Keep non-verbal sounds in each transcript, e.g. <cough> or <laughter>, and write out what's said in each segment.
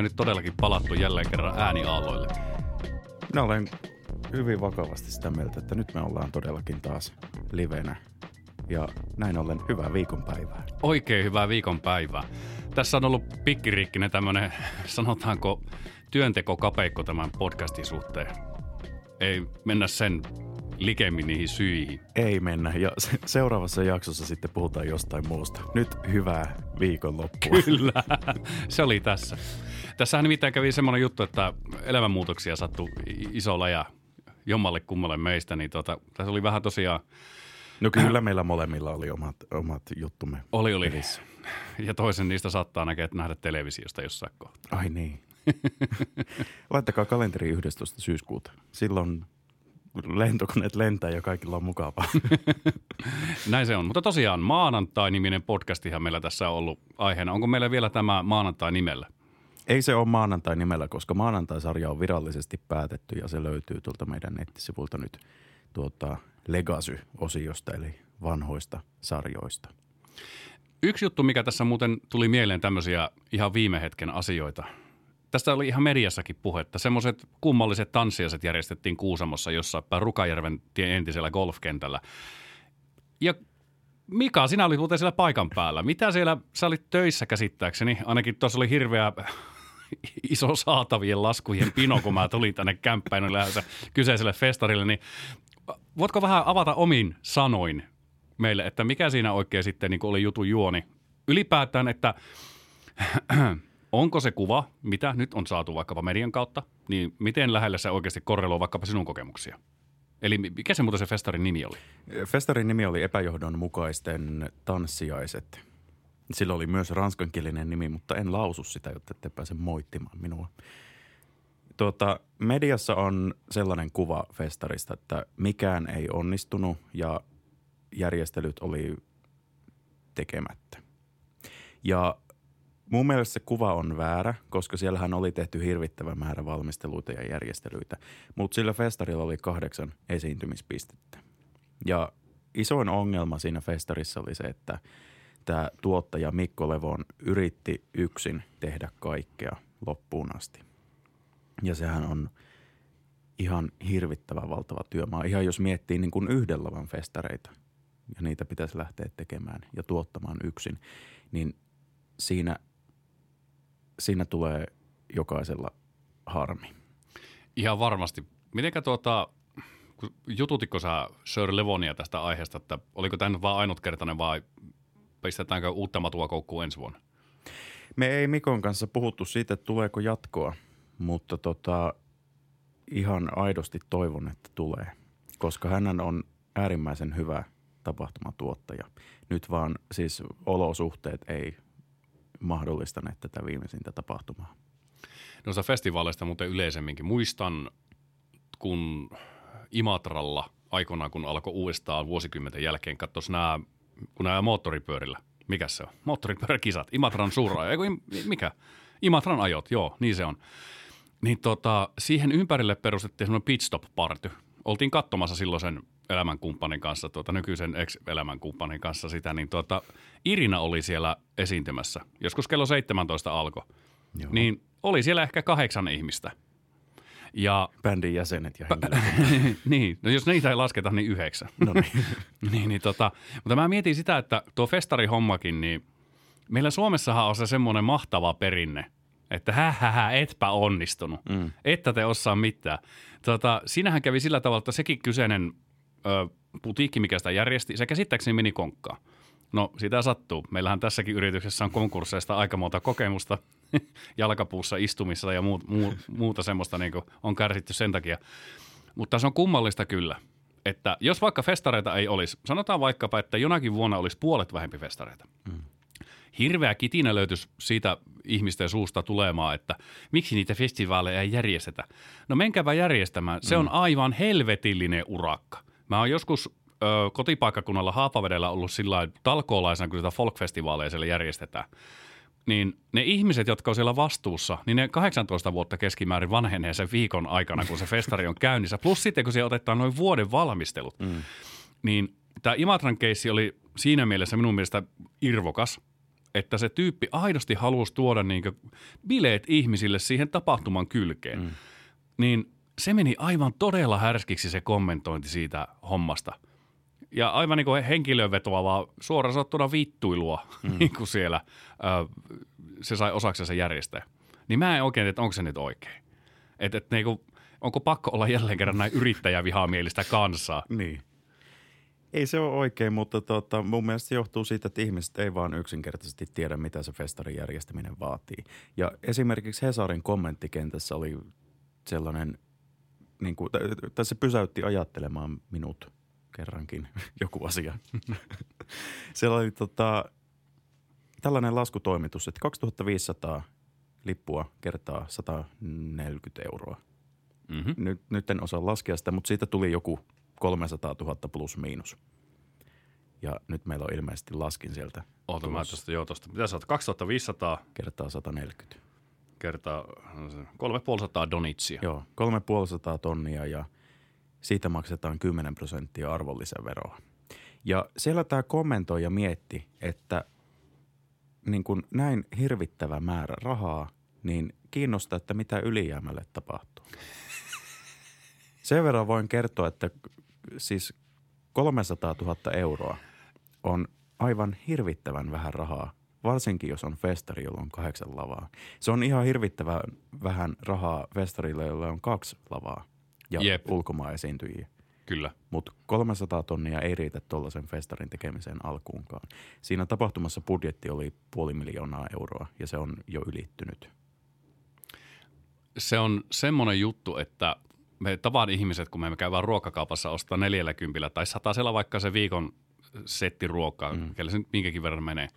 me nyt todellakin palattu jälleen kerran ääniaalloille? Minä olen hyvin vakavasti sitä mieltä, että nyt me ollaan todellakin taas livenä. Ja näin ollen hyvää viikonpäivää. Oikein hyvää viikonpäivää. Tässä on ollut pikkiriikkinen tämmöinen, sanotaanko, työntekokapeikko tämän podcastin suhteen. Ei mennä sen likemmin niihin syihin. Ei mennä. Ja se- seuraavassa jaksossa sitten puhutaan jostain muusta. Nyt hyvää viikonloppua. Kyllä, se oli tässä. Tässähän nimittäin kävi semmoinen juttu, että elämänmuutoksia sattui isolla ja jommalle kummalle meistä, niin tota, tässä oli vähän tosiaan, No kyllä meillä molemmilla oli omat, omat juttumme. oli oli, pelissä. ja toisen niistä saattaa näkee, nähdä televisiosta jossain kohtaa. Ai niin. <laughs> Laittakaa kalenteri 11. syyskuuta. Silloin lentokoneet lentää ja kaikilla on mukavaa. <laughs> Näin se on. Mutta tosiaan maanantai-niminen podcastihan meillä tässä on ollut aiheena. Onko meillä vielä tämä maanantai nimellä? Ei se ole maanantai nimellä, koska maanantai-sarja on virallisesti päätetty ja se löytyy tuolta meidän nettisivuilta nyt tuota Legacy-osiosta eli vanhoista sarjoista. Yksi juttu, mikä tässä muuten tuli mieleen tämmöisiä ihan viime hetken asioita. Tästä oli ihan mediassakin puhetta. Semmoiset kummalliset tanssiaset järjestettiin Kuusamossa päin Rukajärven tien entisellä golfkentällä. Ja Mika, sinä olit muuten siellä paikan päällä. Mitä siellä, sä olit töissä käsittääkseni, ainakin tuossa oli hirveä <laughs> iso saatavien laskujen pino, kun mä tulin tänne kämppään lähdössä kyseiselle festarille, niin voitko vähän avata omin sanoin meille, että mikä siinä oikein sitten niin oli jutun juoni? Ylipäätään, että <clears throat> onko se kuva, mitä nyt on saatu vaikkapa median kautta, niin miten lähellä se oikeasti korreloi vaikkapa sinun kokemuksia? Eli mikä se muuten se festarin nimi oli? Festarin nimi oli epäjohdonmukaisten tanssiaiset. Sillä oli myös ranskankielinen nimi, mutta en lausu sitä, jotta ette pääse moittimaan minua. Tuota, mediassa on sellainen kuva festarista, että mikään ei onnistunut ja järjestelyt oli tekemättä. Ja mun mielestä se kuva on väärä, koska siellähän oli tehty hirvittävä määrä valmisteluita ja järjestelyitä. Mutta sillä festarilla oli kahdeksan esiintymispistettä. Ja isoin ongelma siinä festarissa oli se, että tämä tuottaja Mikko Levon yritti yksin tehdä kaikkea loppuun asti. Ja sehän on ihan hirvittävä valtava työmaa. Ihan jos miettii niin kuin yhden lavan festareita ja niitä pitäisi lähteä tekemään ja tuottamaan yksin, niin siinä, siinä tulee jokaisella harmi. Ihan varmasti. Mitenkä tuota, jututitko sä Sir Levonia tästä aiheesta, että oliko tämä nyt vaan ainutkertainen vai pistetäänkö uutta matua koukkuun ensi vuonna? Me ei Mikon kanssa puhuttu siitä, että tuleeko jatkoa, mutta tota, ihan aidosti toivon, että tulee, koska hän on äärimmäisen hyvä tapahtumatuottaja. Nyt vaan siis olosuhteet ei mahdollistaneet tätä viimeisintä tapahtumaa. Noista festivaaleista muuten yleisemminkin. Muistan, kun Imatralla aikoinaan, kun alkoi uudestaan vuosikymmenten jälkeen, katsoisi nämä, kun nämä moottoripyörillä. Mikä se on? Moottoripyöräkisat. Imatran suura. Eiku, mikä? Imatran ajot, joo, niin se on. Niin tota, siihen ympärille perustettiin semmoinen pitstop-party. Oltiin katsomassa silloin sen elämänkumppanin kanssa, tuota, nykyisen ex-elämänkumppanin kanssa sitä, niin tuota, Irina oli siellä esiintymässä. Joskus kello 17 alkoi. Joo. Niin oli siellä ehkä kahdeksan ihmistä. Ja Bändin jäsenet ja <laughs> niin, no jos niitä ei lasketa, niin yhdeksän. <laughs> No niin. <laughs> niin, niin tota, mutta mä mietin sitä, että tuo festarihommakin, niin meillä Suomessahan on se semmoinen mahtava perinne, että hä, hä, hä etpä onnistunut, mm. että te osaa mitään. Tota, siinähän kävi sillä tavalla, että sekin kyseinen ö, putiikki, mikä sitä järjesti, se käsittääkseni meni konkkaan. No sitä sattuu. Meillähän tässäkin yrityksessä on konkursseista aika monta kokemusta <laughs> jalkapuussa istumissa ja muut, muu, muuta semmoista niin on kärsitty sen takia. Mutta se on kummallista kyllä, että jos vaikka festareita ei olisi, sanotaan vaikkapa, että jonakin vuonna olisi puolet vähempi festareita. Mm. Hirveä kitinä löytyisi siitä ihmisten suusta tulemaan, että miksi niitä festivaaleja ei järjestetä. No menkääpä järjestämään. Se on aivan helvetillinen urakka. Mä oon joskus ö, kotipaikkakunnalla Haapavedellä ollut sillä talkoolaisena, kun sitä folkfestivaaleja siellä järjestetään. Niin ne ihmiset, jotka on siellä vastuussa, niin ne 18 vuotta keskimäärin vanhenee sen viikon aikana, kun se festari on käynnissä. Plus sitten, kun siellä otetaan noin vuoden valmistelut. Mm. Niin tämä Imatran keissi oli siinä mielessä minun mielestä irvokas, että se tyyppi aidosti halusi tuoda niin bileet ihmisille siihen tapahtuman kylkeen, mm. niin se meni aivan todella härskiksi se kommentointi siitä hommasta. Ja aivan niin kuin henkilövetoa, vaan suoraan sanottuna vittuilua mm. <laughs> niin kuin siellä se sai osaksi se järjestäjä. Niin mä en oikein, että onko se nyt oikein. Että et, niin kuin, onko pakko olla jälleen kerran näin yrittäjävihamielistä kansaa. Niin. Ei se ole oikein, mutta tota, mun mielestä se johtuu siitä, että ihmiset ei vaan yksinkertaisesti tiedä, mitä se festarin järjestäminen vaatii. Ja esimerkiksi Hesarin kommenttikentässä oli sellainen, niin kuin, tässä pysäytti ajattelemaan minut kerrankin <laughs> joku asia. <laughs> Siellä oli tota, tällainen laskutoimitus, että 2500 lippua kertaa 140 euroa. Mm-hmm. Nyt, nyt en osaa laskea sitä, mutta siitä tuli joku 300 000 plus miinus. Ja nyt meillä on ilmeisesti laskin sieltä. Oota mä tuosta, joo tuosta. Mitä sä oot? 2500? Kertaa 140. Kertaa 3500 donitsia. Joo, 3500 tonnia ja siitä maksetaan 10 prosenttia arvonlisäveroa. Ja siellä tämä kommentoi ja mietti, että niin kuin näin hirvittävä määrä rahaa, niin kiinnostaa, että mitä ylijäämälle tapahtuu. <laughs> Sen verran voin kertoa, että siis 300 000 euroa on aivan hirvittävän vähän rahaa, varsinkin jos on festari, jolla on kahdeksan lavaa. Se on ihan hirvittävän vähän rahaa festarille, jolla on kaksi lavaa ja Jep. ulkomaan esiintyjiä. Kyllä. Mutta 300 tonnia ei riitä tuollaisen festarin tekemiseen alkuunkaan. Siinä tapahtumassa budjetti oli puoli miljoonaa euroa ja se on jo ylittynyt. Se on semmoinen juttu, että me tavan ihmiset, kun me käydään ruokakaupassa ostaa 40 tai satasella vaikka se viikon setti ruokaa, mm. kelle se nyt minkäkin verran menee,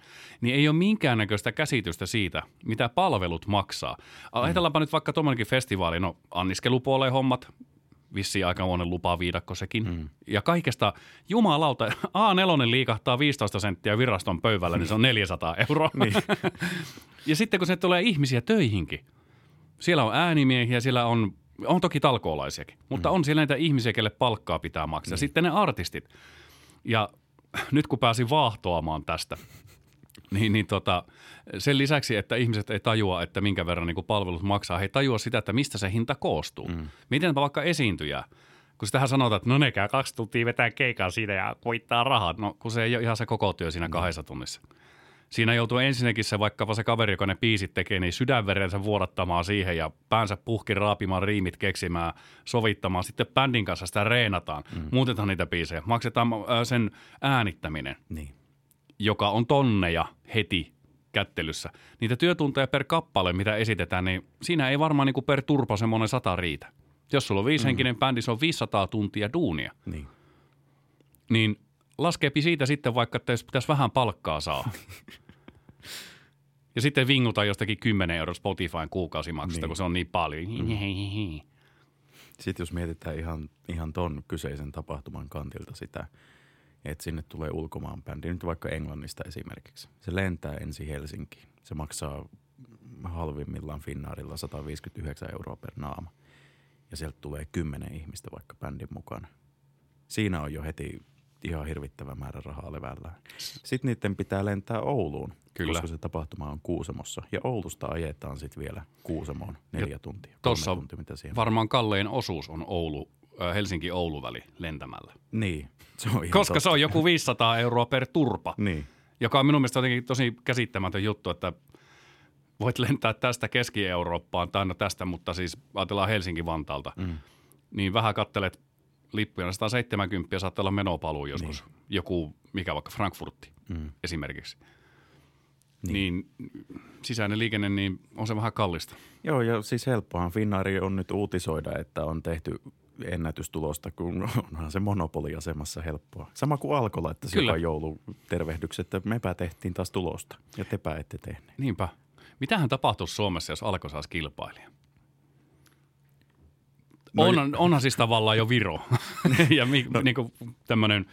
niin ei ole minkäännäköistä käsitystä siitä, mitä palvelut maksaa. Ajatellaanpa mm. nyt vaikka tuommoinenkin festivaali, no anniskelupuoleen hommat, vissi aikamoinen lupaviidakko sekin. Mm. Ja kaikesta, jumalauta, <laughs> A4 liikahtaa 15 senttiä viraston pöydällä, niin se on <laughs> 400 euroa. Niin. <laughs> ja sitten kun se tulee ihmisiä töihinkin, siellä on äänimiehiä, siellä on, on toki talkoolaisiakin, mutta mm. on siellä näitä ihmisiä, kelle palkkaa pitää maksaa. Niin. Sitten ne artistit. Ja nyt kun pääsin vaahtoamaan tästä, niin, niin tota, sen lisäksi, että ihmiset ei tajua, että minkä verran niin palvelut maksaa, he ei tajua sitä, että mistä se hinta koostuu. Mm. Miten vaikka esiintyjä, kun sitähän sanotaan, että no ne käy kaksi tuntia vetää keikan siinä ja voittaa rahat. No kun se ei ole ihan se koko työ siinä mm. kahdessa tunnissa. Siinä joutuu ensinnäkin se vaikkapa se kaveri, joka ne biisit tekee, niin sydänverensä vuodattamaan siihen ja päänsä puhki raapimaan riimit keksimään, sovittamaan. Sitten bändin kanssa sitä reenataan, mm. muutetaan niitä biisejä, maksetaan sen äänittäminen. Niin joka on tonneja heti kättelyssä. Niitä työtunteja per kappale, mitä esitetään, niin siinä ei varmaan niin kuin per turpa semmoinen sata riitä. Jos sulla on viishenkinen mm. bändi, se on 500 tuntia duunia. Niin. Niin laskeepi siitä sitten vaikka, että jos pitäisi vähän palkkaa saa. <laughs> ja sitten vingutaan jostakin 10 euroa Spotifyn kuukausimaksusta, niin. kun se on niin paljon. Mm. Sitten jos mietitään ihan, ihan ton kyseisen tapahtuman kantilta sitä – että sinne tulee ulkomaan bändi, nyt vaikka Englannista esimerkiksi. Se lentää ensin Helsinkiin. Se maksaa halvimmillaan Finnaarilla 159 euroa per naama. Ja sieltä tulee kymmenen ihmistä vaikka bändin mukana. Siinä on jo heti ihan hirvittävä määrä rahaa levällä. Sitten niiden pitää lentää Ouluun, Kyllä. koska se tapahtuma on Kuusamossa. Ja Oulusta ajetaan sitten vielä Kuusamoon neljä ja tuntia. Tuossa varmaan kallein osuus on Oulu Helsinki-Oulu-väli lentämällä. Niin. Se on Koska totta. se on joku 500 euroa per turpa. Niin. Joka on minun mielestä jotenkin tosi käsittämätön juttu, että voit lentää tästä Keski-Eurooppaan, tai no tästä, mutta siis ajatellaan Helsinki-Vantaalta. Mm. Niin vähän kattelet lippuja, 170 saattaa olla menopaluu joskus. Niin. Joku, mikä vaikka Frankfurtti mm. esimerkiksi. Niin. niin sisäinen liikenne, niin on se vähän kallista. Joo, ja siis helppohan Finnairi on nyt uutisoida, että on tehty ennätystulosta, kun <laughs> onhan se monopoliasemassa helppoa. Sama kuin Alko laittaisi Kyllä. joka joulu tervehdykset, että mepä tehtiin taas tulosta ja tepä ette tehneet. Niinpä. Mitähän tapahtuisi Suomessa, jos Alko saisi kilpailija? No, onhan, onhan siis tavallaan jo Viro <laughs> <laughs> ja mi, no, niin tämmöinen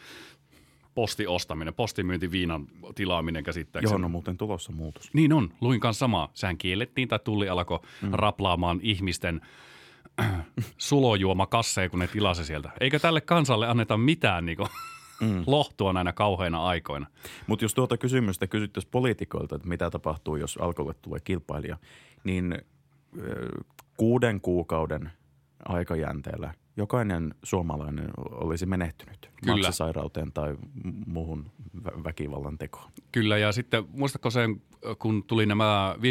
postiostaminen, postimyynti viinan tilaaminen käsittääkseni. Joo, on muuten tulossa muutos. Niin on, luin kanssa samaa. Sehän kiellettiin tai tulli alkoi mm. raplaamaan ihmisten – <clears throat> sulojuoma kasseja, kun ne tilasi sieltä. Eikö tälle kansalle anneta mitään niin mm. <laughs> lohtua näinä kauheina aikoina. Mutta jos tuota kysymystä kysyttäisiin poliitikoilta, että mitä tapahtuu, jos alkolle tulee kilpailija, niin kuuden kuukauden aikajänteellä jokainen suomalainen olisi menehtynyt Kyllä. maksasairauteen tai muuhun väkivallan tekoon. Kyllä, ja sitten muistatko sen, kun tuli nämä 5,5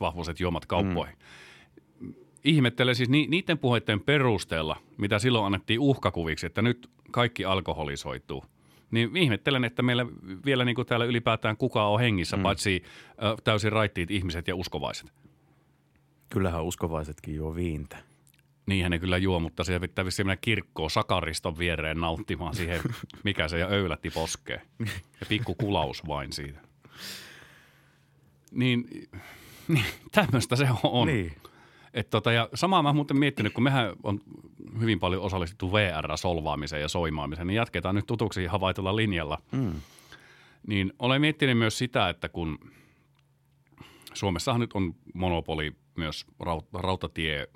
vahvuiset juomat kauppoihin? Mm. Ihmettelen siis ni, niiden puheiden perusteella, mitä silloin annettiin uhkakuviksi, että nyt kaikki alkoholisoituu. Niin ihmettelen, että meillä vielä niin kuin täällä ylipäätään kukaan on hengissä, mm. paitsi ö, täysin raittiit ihmiset ja uskovaiset. Kyllähän uskovaisetkin juo viintä. Niinhän ne kyllä juo, mutta siellä pitää vissiin mennä kirkkoon sakariston viereen nauttimaan siihen, <laughs> mikä se ja öylätti poskee. Ja pikku kulaus vain siitä. Niin, niin <laughs> tämmöistä se on. Niin. Et tota, ja samaa mä muuten miettinyt, kun mehän on hyvin paljon osallistuttu VR-solvaamiseen ja soimaamiseen, niin jatketaan nyt tutuksi havaitulla linjalla. Mm. Niin olen miettinyt myös sitä, että kun Suomessahan nyt on monopoli myös rautatie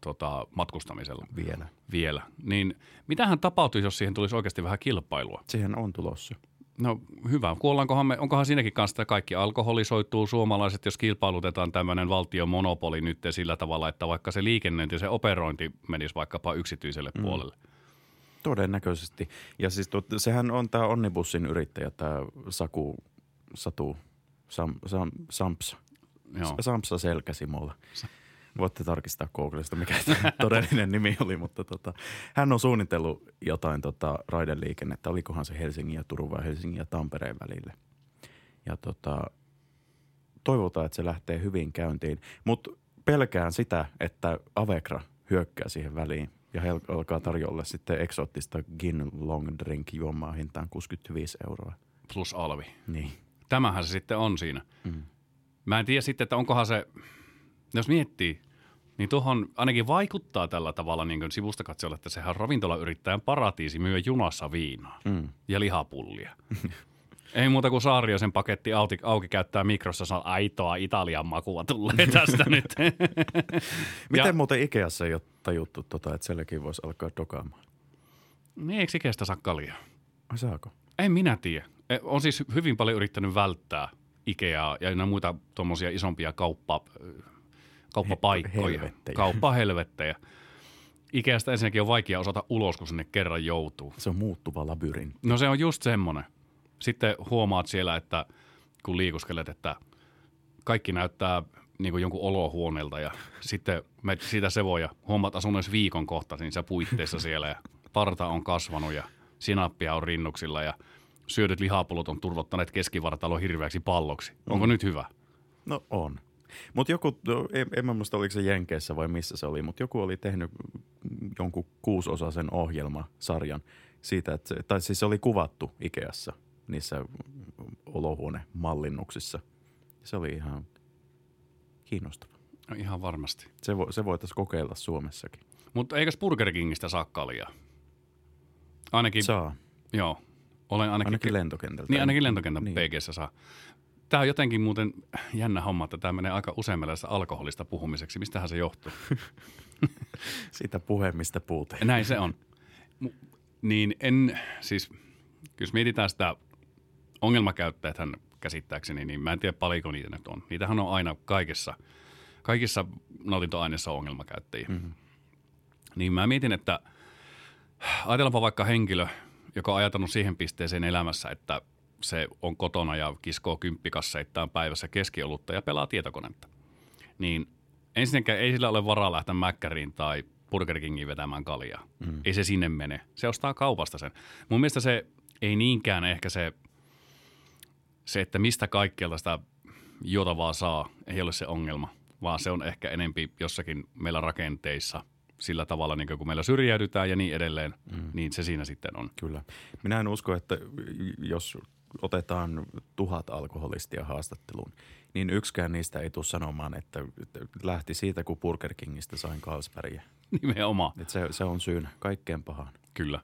tota, matkustamisella. Vielä. Vielä. Niin mitähän tapahtuisi, jos siihen tulisi oikeasti vähän kilpailua? Siihen on tulossa. No hyvä. Kuollaankohan me, onkohan siinäkin kanssa, että kaikki alkoholisoituu suomalaiset, jos kilpailutetaan tämmöinen valtion monopoli nyt sillä tavalla, että vaikka se liikennöinti ja se operointi menisi vaikkapa yksityiselle mm. puolelle? Todennäköisesti. Ja siis tuot, sehän on tämä Onnibussin yrittäjä, tämä Saku, Satu, Sam, Sam, Sampsa. Joo. Sampsa Selkäsimolla. Voitte tarkistaa Googlesta, mikä <laughs> todellinen nimi oli, mutta tota, hän on suunnitellut jotain tota, raideliikennettä. Olikohan se Helsingin ja Turun vai Helsingin ja Tampereen välille. Ja tota, toivotaan, että se lähtee hyvin käyntiin. Mutta pelkään sitä, että Avekra hyökkää siihen väliin ja he alkaa tarjolla sitten eksoottista gin long drink juomaa hintaan 65 euroa. Plus alvi. Niin. Tämähän se sitten on siinä. Mm. Mä en tiedä sitten, että onkohan se, jos miettii, niin tuohon ainakin vaikuttaa tällä tavalla niin kuin sivusta katsolla, että sehän on ravintolayrittäjän paratiisi myö junassa viinaa mm. ja lihapullia. <laughs> Ei muuta kuin sen paketti auki, auki käyttää mikrossa, saa aitoa Italian makua tulee <laughs> tästä nyt. <laughs> Miten ja, muuten Ikeassa ei ole tajuttu, tota, että sielläkin voisi alkaa dokaamaan? Niin, eikö Ikeasta saa kaljaa? Ai saako? En minä tiedä. E, on siis hyvin paljon yrittänyt välttää Ikeaa ja muita tuommoisia isompia kauppa, kauppapaikkoja. Helvettejä. Kauppahelvettejä. Ikeasta ensinnäkin on vaikea osata ulos, kun sinne kerran joutuu. Se on muuttuva labyrintti. No se on just semmoinen. Sitten huomaat siellä, että kun liikuskelet, että kaikki näyttää niin kuin jonkun olohuoneelta ja sitten me siitä se voi ja huomaat asunnoissa viikon kohta se puitteissa siellä ja parta on kasvanut ja sinappia on rinnuksilla ja syödyt lihapullot on turvottaneet keskivartalon hirveäksi palloksi. Onko mm. nyt hyvä? No on. Mutta joku, no, en, en mä muista oliko se Jenkeissä vai missä se oli, mutta joku oli tehnyt jonkun kuusosaisen ohjelmasarjan siitä, että, tai siis se oli kuvattu Ikeassa niissä olohuonemallinnuksissa. Se oli ihan kiinnostava. No ihan varmasti. Se, vo, se voitaisiin kokeilla Suomessakin. Mutta eikös Burger Kingistä saa kaljaa? Ainakin. Saa. Joo. Olen ainakin, ainakin lentokentältä. Niin, ainakin lentokentän niin. PGssä saa. Tämä on jotenkin muuten jännä homma, että tämä menee aika usein alkoholista puhumiseksi. Mistähän se johtuu? <laughs> Siitä puhemista puute. Näin se on. Niin en, siis jos mietitään sitä ongelmakäyttäjäthän käsittääkseni, niin mä en tiedä paljonko niitä nyt on. Niitähän on aina kaikessa, kaikissa nautintoaineissa ongelmakäyttäjiä. Mm-hmm. Niin mä mietin, että ajatellaanpa vaikka henkilö, joka on ajatellut siihen pisteeseen elämässä, että se on kotona ja kiskoo kymppikasseittain päivässä keskiolutta ja pelaa tietokonetta. Niin ensinnäkään ei sillä ole varaa lähteä Mäkkäriin tai Burger Kingiin vetämään kaljaa. Mm. Ei se sinne mene. Se ostaa kaupasta sen. Mun mielestä se ei niinkään ehkä se, se että mistä kaikkialta sitä juotavaa saa, ei ole se ongelma, vaan se on ehkä enempi jossakin meillä rakenteissa – sillä tavalla, niin kun meillä syrjäydytään ja niin edelleen, mm. niin se siinä sitten on. Kyllä. Minä en usko, että jos otetaan tuhat alkoholistia haastatteluun, niin yksikään niistä ei tule sanomaan, että lähti siitä, kun Burger Kingistä sain Carlsbergia. <laughs> Nimenomaan. Että se, se on syyn kaikkeen pahaan. Kyllä.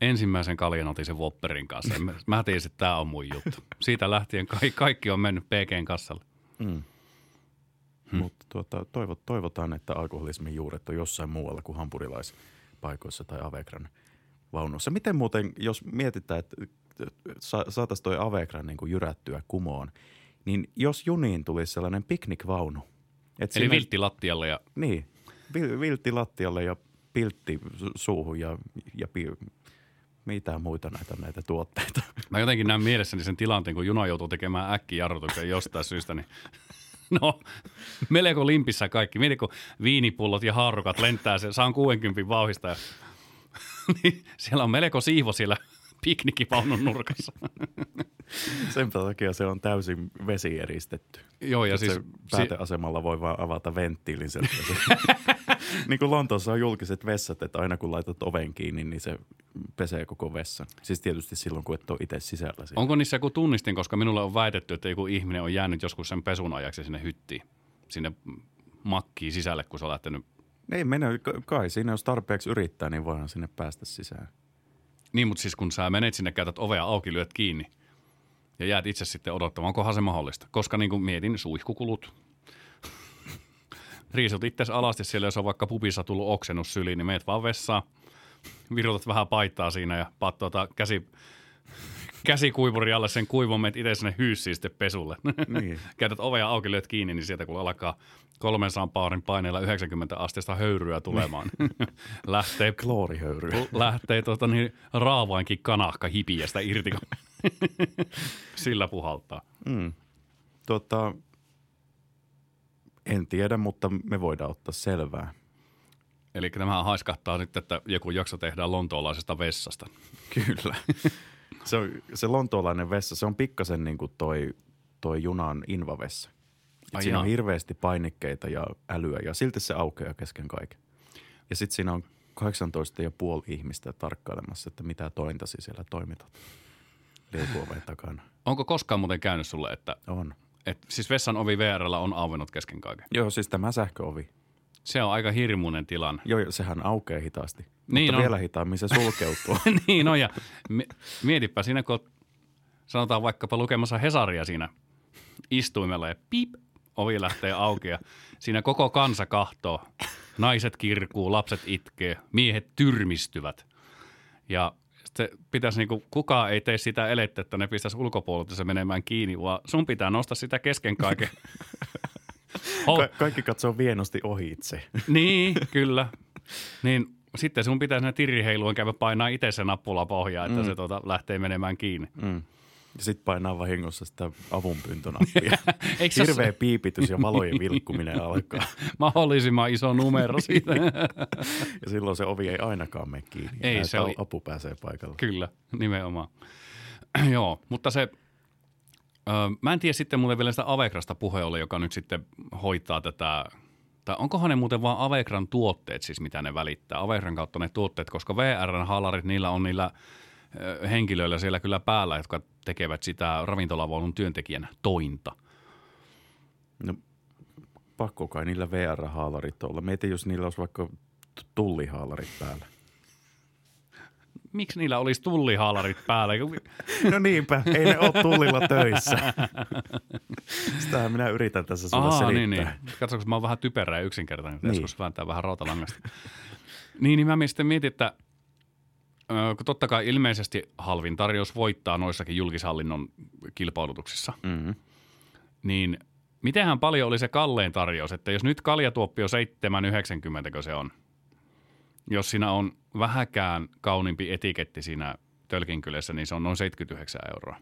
Ensimmäisen kaljan otin sen Whopperin kanssa. <laughs> Mä tiesin, että tämä on mun juttu. Siitä lähtien kaikki, kaikki on mennyt PGn kassalle. Mm. Hmm. Mutta tuota, toivot, toivotaan, että alkoholismin juuret on jossain muualla kuin hampurilaispaikoissa tai Avegran vaunussa. Miten muuten, jos mietitään, että saataisiin toi Avegra niin kuin jyrättyä kumoon, niin jos juniin tulisi sellainen piknikvaunu. Et Eli siinä- viltti lattialle ja Niin, vil- viltti lattialle ja piltti su- suuhun ja, ja pi- mitä muita näitä, näitä tuotteita. <laughs> Mä jotenkin näen mielessäni sen tilanteen, kun juna joutuu tekemään äkkijarrutuksen jostain syystä, niin <laughs> no melko limpissä kaikki. Mieti, kun viinipullot ja haarukat lentää se 160 vauhista ja <laughs> niin siellä on melko siivo siellä piknikipaunun nurkassa. <laughs> Sen takia se on täysin vesieristetty. Joo, ja siis se pääteasemalla voi vaan avata venttiilin sieltä. Se, <laughs> niin kuin Lontoossa on julkiset vessat, että aina kun laitat oven kiinni, niin se pesee koko vessan. Siis tietysti silloin, kun et ole itse sisällä. Siinä. onko niissä joku tunnistin, koska minulle on väitetty, että joku ihminen on jäänyt joskus sen pesun ajaksi sinne hyttiin, sinne makkiin sisälle, kun se on lähtenyt. Ei mene, ka- kai siinä jos tarpeeksi yrittää, niin voidaan sinne päästä sisään. Niin, mutta siis kun sä menet sinne, käytät ovea auki, lyöt kiinni ja jäät itse sitten odottamaan, onkohan se mahdollista. Koska niin kuin mietin suihkukulut. <laughs> Riisut itse alasti siellä, jos on vaikka pupissa tullut oksennus syliin, niin meet vaan vessaan, virutat vähän paitaa siinä ja paat tuota käsi, käsikuivuri alle sen kuivon, meet itse sinne hyyssiin sitten pesulle. Niin. <laughs> Käytät ovea auki, lyöt kiinni, niin sieltä kun alkaa 300 baarin paineella 90 asteesta höyryä tulemaan, <laughs> lähtee Kloorihöyryä. lähtee tota niin, raavainkin kanahka hipiästä irti, kun <laughs> sillä puhaltaa. Mm. Tota, en tiedä, mutta me voidaan ottaa selvää. Eli tämä haiskahtaa nyt, että joku jakso tehdään lontoolaisesta vessasta. Kyllä. Se, on, se lontoolainen vessa, se on pikkasen niin kuin toi, toi junan invavessa. Ai siinä on jaa. hirveästi painikkeita ja älyä ja silti se aukeaa kesken kaiken. Ja sitten siinä on 18 ja puoli ihmistä tarkkailemassa, että mitä tointasi siellä toimitat. Leipuoven takana. Onko koskaan muuten käynyt sulle, että On. et, siis vessan ovi VRllä on auennut kesken kaiken? Joo, siis tämä sähköovi. Se on aika hirmuinen tilanne. Joo, sehän aukeaa hitaasti. Niin mutta on. vielä hitaammin se sulkeutuu. <laughs> niin on, ja mi- mietipä siinä, kun sanotaan vaikkapa lukemassa Hesaria siinä istuimella ja piip, ovi lähtee auki ja siinä koko kansa kahtoo. Naiset kirkuu, lapset itkee, miehet tyrmistyvät. Ja se pitäisi niinku, kukaan ei tee sitä elettä, että ne pistäisi ulkopuolelta se menemään kiinni, vaan sun pitää nostaa sitä kesken kaiken. <laughs> Ka- kaikki katsoo vienosti ohi itse. <laughs> niin, kyllä. Niin sitten sun pitää sinne tiriheiluun käydä painaa itse se nappula pohjaa, että mm. se tuota, lähtee menemään kiinni. Mm. Ja sitten painaa vahingossa sitä avunpyyntönappia. <laughs> Se Hirveä ole piipitys ja valojen vilkkuminen alkaa. <laughs> mahdollisimman iso numero siitä? Ja silloin se ovi ei ainakaan mene kiinni. Ei, se oli- Apu pääsee paikalle. Kyllä, nimenomaan. <clears throat> Joo, mutta se, ö, mä en tiedä sitten muuten vielä sitä Avegrasta puhe oli, joka nyt sitten hoitaa tätä, tai onkohan ne muuten vaan Avegran tuotteet siis, mitä ne välittää, Avegran kautta ne tuotteet, koska VRn-haalarit, niillä on niillä henkilöillä siellä kyllä päällä, jotka tekevät sitä ravintolavaunun työntekijän tointa. No, pakko kai niillä VR-haalarit olla. Mieti, jos niillä olisi vaikka tullihaalarit päällä. Miksi niillä olisi tullihaalarit päällä? <laughs> No niinpä, ei ne ole tullilla töissä. <laughs> Sitähän minä yritän tässä sulle Aa, selittää. niin, niin. Katsotaan, kun mä oon vähän typerä ja yksinkertainen, niin. Joskus vääntää vähän rautalangasta. <laughs> niin, niin mä sitten mietin, että kun totta kai ilmeisesti halvin tarjous voittaa noissakin julkishallinnon kilpailutuksissa, Mm-hmm. niin mitenhän paljon oli se kallein tarjous, että jos nyt kaljatuoppi on 7,90, kun se on, jos siinä on vähäkään kauniimpi etiketti siinä tölkinkylässä, niin se on noin 79 euroa.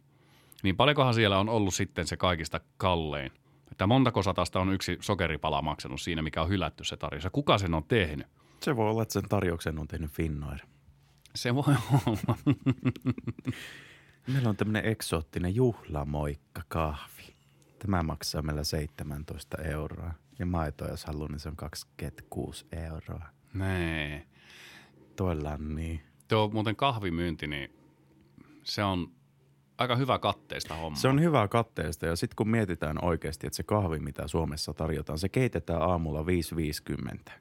Niin paljonkohan siellä on ollut sitten se kaikista kallein? Että montako satasta on yksi sokeripala maksanut siinä, mikä on hylätty se tarjous? Kuka sen on tehnyt? Se voi olla, että sen tarjouksen on tehnyt Finnair. Se voi olla. <laughs> Meillä on tämmöinen eksoottinen juhlamoikka kahvi. Tämä maksaa meillä 17 euroa. Ja maito, jos haluaa, niin se on 26 euroa. Nee. Tuolla on niin. Tuo muuten kahvimyynti, niin se on aika hyvä katteista homma. Se on hyvää katteesta ja sitten kun mietitään oikeasti, että se kahvi, mitä Suomessa tarjotaan, se keitetään aamulla 5.50.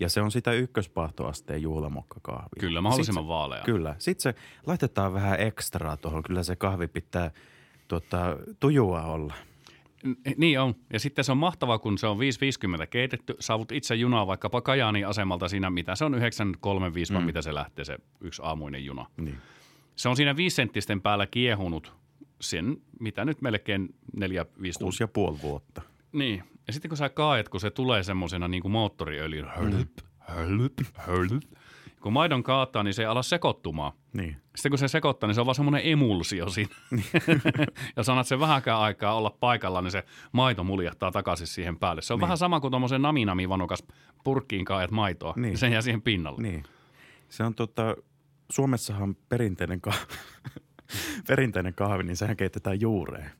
Ja se on sitä ykköspahtoasteen juhlamokkakahvia. Kyllä, mahdollisimman vaalea. Kyllä. Sitten se laitetaan vähän ekstraa tuohon. Kyllä se kahvi pitää tuota, tujua olla. Niin on. Ja sitten se on mahtavaa, kun se on 5.50 keitetty. Saavut itse junaa vaikkapa Kajaanin asemalta siinä, mitä se on 9.35, mm. vai mitä se lähtee, se yksi aamuinen juna. Niin. Se on siinä viisenttisten päällä kiehunut sen, mitä nyt melkein neljä, viisi. Kuusi ja puoli vuotta. Niin. Ja sitten kun sä kaet, kun se tulee semmoisena niin kuin moottoriöljyn hölp, hölp, hölp. Kun maidon kaataa, niin se ei ala sekoittumaan. Niin. Sitten kun se sekoittaa, niin se on vaan semmoinen emulsio siinä. <laughs> ja sanat sen vähänkään aikaa olla paikalla, niin se maito muljahtaa takaisin siihen päälle. Se on niin. vähän sama kuin tuommoisen naminami-vanukas purkkiin kaajat maitoa. Niin. Niin. Se jää siihen pinnalle. Niin. Se on tota, Suomessahan perinteinen kahvi, <laughs> perinteinen kahvi, niin sehän keitetään juureen.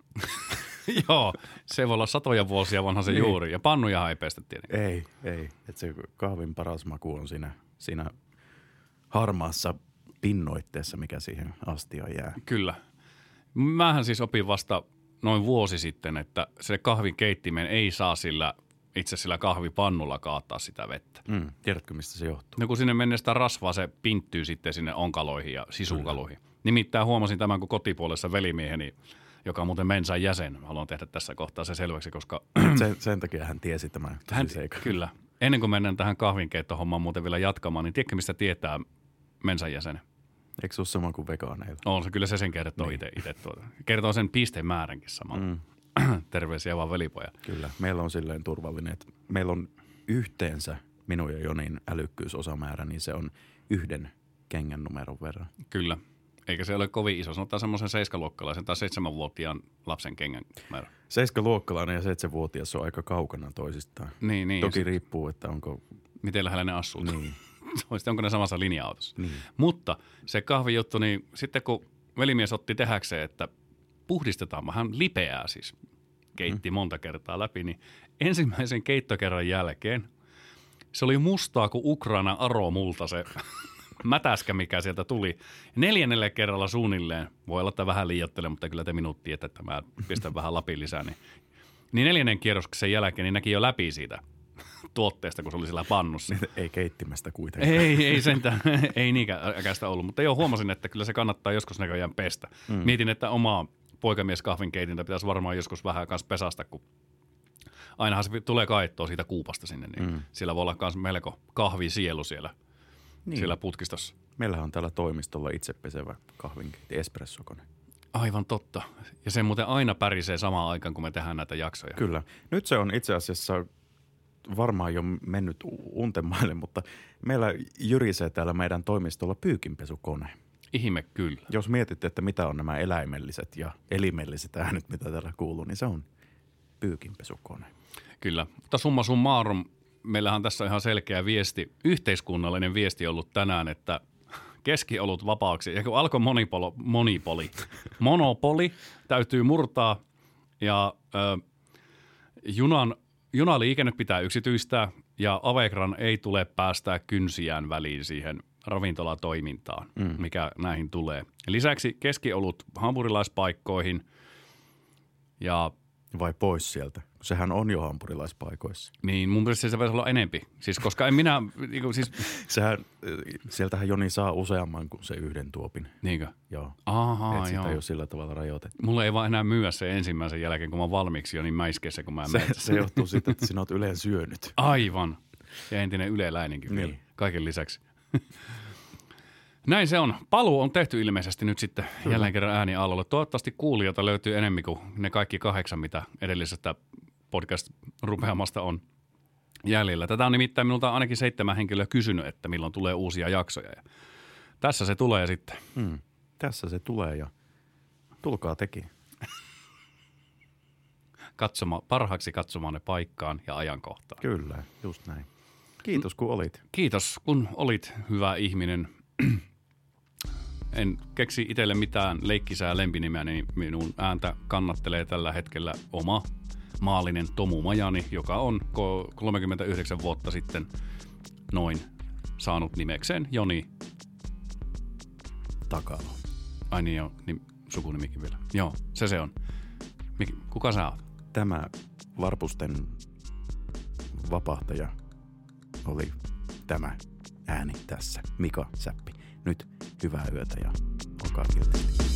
<laughs> Joo, se voi olla satoja vuosia vanha se Niin. juuri. Ja pannuja ei pestä tietenkin. Ei, ei. Et se kahvin paras maku on siinä, siinä harmaassa pinnoitteessa, mikä siihen astiaan jää. Kyllä. Mähän siis opin vasta noin vuosi sitten, että se kahvin keittimen ei saa sillä itse sillä kahvipannulla kaataa sitä vettä. Mm. Tiedätkö, mistä se johtuu? No kun sinne mennestä rasvaa se pinttyy sitten sinne onkaloihin ja sisukaloihin. Nimittäin huomasin tämän, kun kotipuolessa velimieheni, joka on muuten Mensan jäsen, haluan tehdä tässä kohtaa se selväksi, koska <clears throat> Sen, sen takia hän tiesi tämän hän, seikan. kyllä, ennen kuin mennään tähän kahvinkeittohommaan muuten vielä jatkamaan, niin tiedätkö mistä tietää Mensan jäsenen? Eikö se ole sama kuin vegaaneilla? On se kyllä se sen kertoo niin. itse, tuota. Kertoo sen pisteen määränkin samalla. Mm. <clears throat> Terveisiä vaan velipojat. Kyllä. Meillä on silleen turvallinen, että meillä on yhteensä minun ja Jonin älykkyysosamäärä, niin se on yhden kengän numeron verran. Kyllä. Eikä se ole kovin iso. Sanotaan semmoisen seiskaluokkalaisen tai seitsemänvuotiaan lapsen kengän määrä. Seiskaluokkalainen ja seitsemänvuotias on aika kaukana toisistaan. Niin, niin. Toki ja riippuu, että onko... miten lähellä ne asuu. Niin. <laughs> Sitten onko ne samassa linja-autossa. Niin. Mutta se kahvijuttu, niin sitten kun velimies otti tehdäkseen, että puhdistetaan vähän lipeää siis, keitti Mm. monta kertaa läpi, niin ensimmäisen keittokerran jälkeen se oli mustaa kuin Ukraina aromulta se <laughs> mätäskä, mikä sieltä tuli. Neljännelle kerralla suunnilleen, voi olla, että vähän liioittelen, mutta kyllä te minut tiedätte, että mä pistän vähän lapin lisää, niin, niin neljännen kierroksen jälkeen niin näki jo läpi siitä tuotteesta, kun se oli siellä pannussa. Ei keittimestä kuitenkaan. Ei, ei sentään, <laughs> ei niinkään äkäistä ollut, mutta joo, huomasin, että kyllä se kannattaa joskus näköjään pestä. Mm. Mietin, että omaa poikamieskahvin keitintä pitäisi varmaan joskus vähän kanssa pesasta, kun ainahan se tulee kaettua siitä kuupasta sinne, niin mm. siellä voi olla myös melko kahvisielu siellä, Niin. niin. siellä putkistossa. Meillähän on täällä toimistolla itsepesevä kahvinkeitti, espressokone. Aivan totta. Ja se muuten aina pärisee samaan aikaan, kun me tehdään näitä jaksoja. Kyllä. Nyt se on itse asiassa varmaan jo mennyt untemaille, mutta meillä jyrisee täällä meidän toimistolla pyykinpesukone. Ihme kyllä. Jos mietitte, että mitä on nämä eläimelliset ja elimelliset äänet, mitä täällä kuuluu, niin se on pyykinpesukone. Kyllä. Mutta summa summarum, meillähän on tässä ihan selkeä viesti, yhteiskunnallinen viesti ollut tänään, että keskiolut vapaaksi. Ja kun alkoi monipolo, monipoli, monopoli täytyy murtaa ja ö, junan, junaliikenne pitää yksityistää ja Avegran ei tule päästää kynsiään väliin siihen ravintolatoimintaan, mm. mikä näihin tulee. Lisäksi keskiolut hampurilaispaikkoihin ja Vai pois sieltä? Sehän on jo hampurilaispaikoissa. Niin, mun mielestä se pitäisi olla enempi. Siis koska en minä, niinku, siis, Sehän, äh, sieltähän Joni saa useamman kuin se yhden tuopin. niinkö? Joo. Ahaa, Et sitä joo. ei ole sillä tavalla rajoitettu. Mulle ei vaan enää myyä se ensimmäisen jälkeen, kun mä valmiiksi jo niin mäiskeessä, kun mä en Se, se johtuu siitä, että sinä olet yleen syönyt. Aivan. Ja entinen yleläinenkin Niin. vielä, kaiken lisäksi. <laughs> Näin se on. Paluu on tehty ilmeisesti nyt sitten jälleen kerran ääni allolle. Toivottavasti kuulijoita löytyy enemmän kuin ne kaikki kahdeksan, mitä edellisestä podcast-rupeamasta on jäljellä. Tätä on nimittäin minulta ainakin seitsemän henkilöä kysynyt, että milloin tulee uusia jaksoja. Ja tässä se tulee sitten. Hmm. Tässä se tulee ja tulkaa teki. <laughs> Katsoma, parhaaksi katsomaan ne paikkaan ja ajankohtaan. Kyllä, just näin. Kiitos kun olit. Kiitos, kun olit hyvä ihminen. <clears throat> En keksi itselle mitään leikkisää lempinimeä, niin minun ääntä kannattelee tällä hetkellä oma maallinen Tomu Majani, joka on ko- 39 vuotta sitten noin saanut nimekseen Joni. Takalo. Ai niin joo, niin sukunimikin vielä. Joo, se se on. Mik, kuka sä oot? Tämä Varpusten vapahtaja oli tämä ääni tässä. Mika Säppi. Nyt hyvää yötä ja olkaa kiltisti.